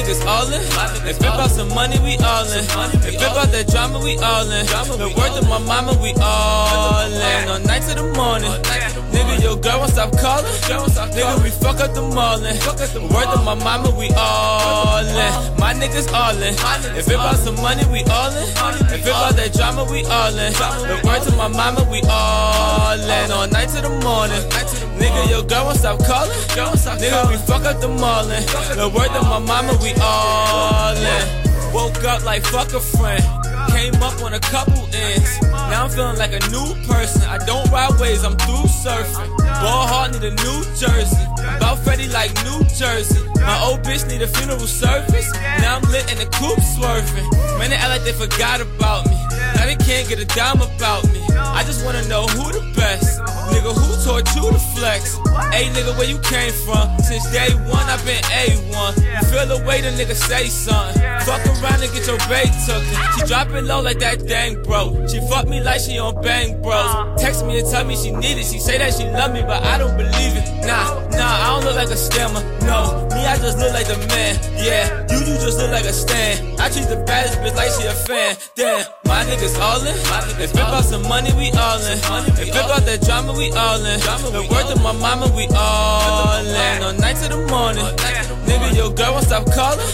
niggas all in. If it about some money, we all in. If it about that drama, we all in. The word of my mama, we all in. On night to the morning. Nigga, your girl won't stop calling. Nigga, we fuck up the mallin'. The word of my mama, we all in. My niggas all in. If it about some money, we all in. If it that drama, we all in. The word to my mama, we all in. On night to the morning. Nigga, your girl won't stop calling. Nigga, we fuck up the mallin'. The word of my mama, we all in. Woke up like fuck a friend. Came up on a couple ends. Now I'm feeling like a new person. I don't ride waves, I'm through surfing. Ball hard need a new jersey. About Freddy like New Jersey. My old bitch need a funeral service. Now I'm lit in the coupe swerving. Man, they act like they forgot about me. Now they can't get a dime about me. I just wanna know who the best. Nigga, who taught you to flex? Hey, nigga, where you came from? Since day one, I've been A1. You feel the way the nigga say something. Fuck around and get your bait taken. She dropping low like that dang bro. She fuck me like she on bang bros. Text me and tell me she need it. She say that she love me, but I don't believe it. Nah, nah, I don't look like a scammer. No, me, I just look like the man. Yeah, you, you just look like a stand. I treat the baddest bitch like she a fan. Damn, my niggas all in. If it about some money, we all in. If it about that drama, we all in. The word of my mama, we all in. On night to the morning. Nigga, your girl won't stop calling.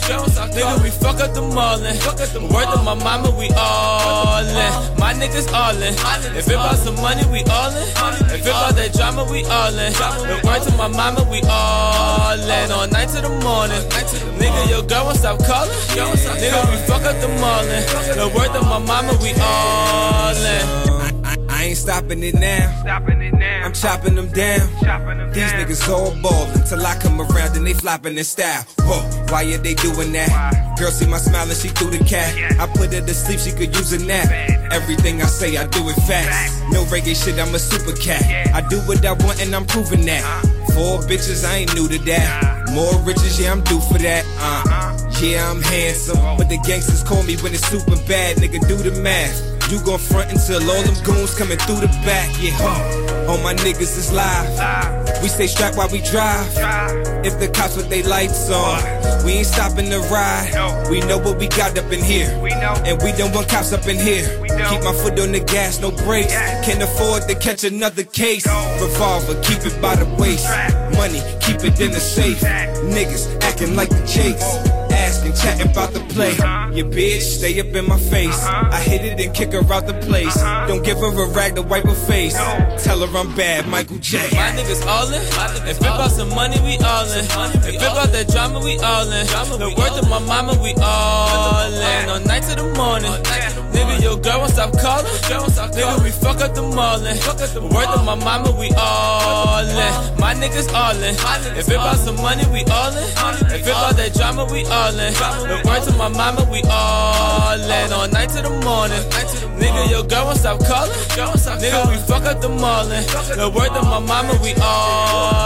Nigga, we fuck up the mallin'. The word of my mama, we all in. My niggas all in. If it about some money, we all in. If it about that drama, we all in. The word to my mama, we all in. On night to the morning. Nigga, your girl won't stop calling. Nigga, we fuck up the mallin'. The word of my mama, we all in. I ain't stopping it now. Stopping it now. I'm chopping them down. Chopping them These down. niggas all ballin' till I come around and they flopping their style. Whoa, why are they doing that? Girl see my smile and she threw the cat. I put her to sleep, she could use a nap. Everything I say, I do it fast. No reggae shit, I'm a super cat. I do what I want and I'm proving that. Four bitches, I ain't new to that. More riches, yeah, I'm due for that. Uh, yeah, I'm handsome, but the gangsters call me when it's super bad. Nigga, do the math. You gon' front until all them goons coming through the back, yeah. Huh. All my niggas is live. We stay strapped while we drive. If the cops with they lights on, we ain't stopping to ride. We know what we got up in here. And we don't want cops up in here. Keep my foot on the gas, no brakes. Can't afford to catch another case. Revolver, keep it by the waist. Money, keep it in the safe. Niggas acting like the jakes. Asking, chatting about the play. Your bitch, stay up in my face. I hit it and kick her out the place. Don't give her a rag to wipe her face. Tell her I'm bad, Michael J. My niggas all in. If it about some money, we all in. If it about that drama, we all in. The word of my mama, we all in. On night to the morning. Nigga, your girl won't stop calling. Fuck up the mallin'. The word of my mama, we all in. My niggas all in. If it about some money, we all in. If it about that drama, we all in. The word to my mama, we all in. On night to the morning. Nigga, your girl won't stop calling. Nigga, we fuck up the mallin'. The word of my mama, we all in.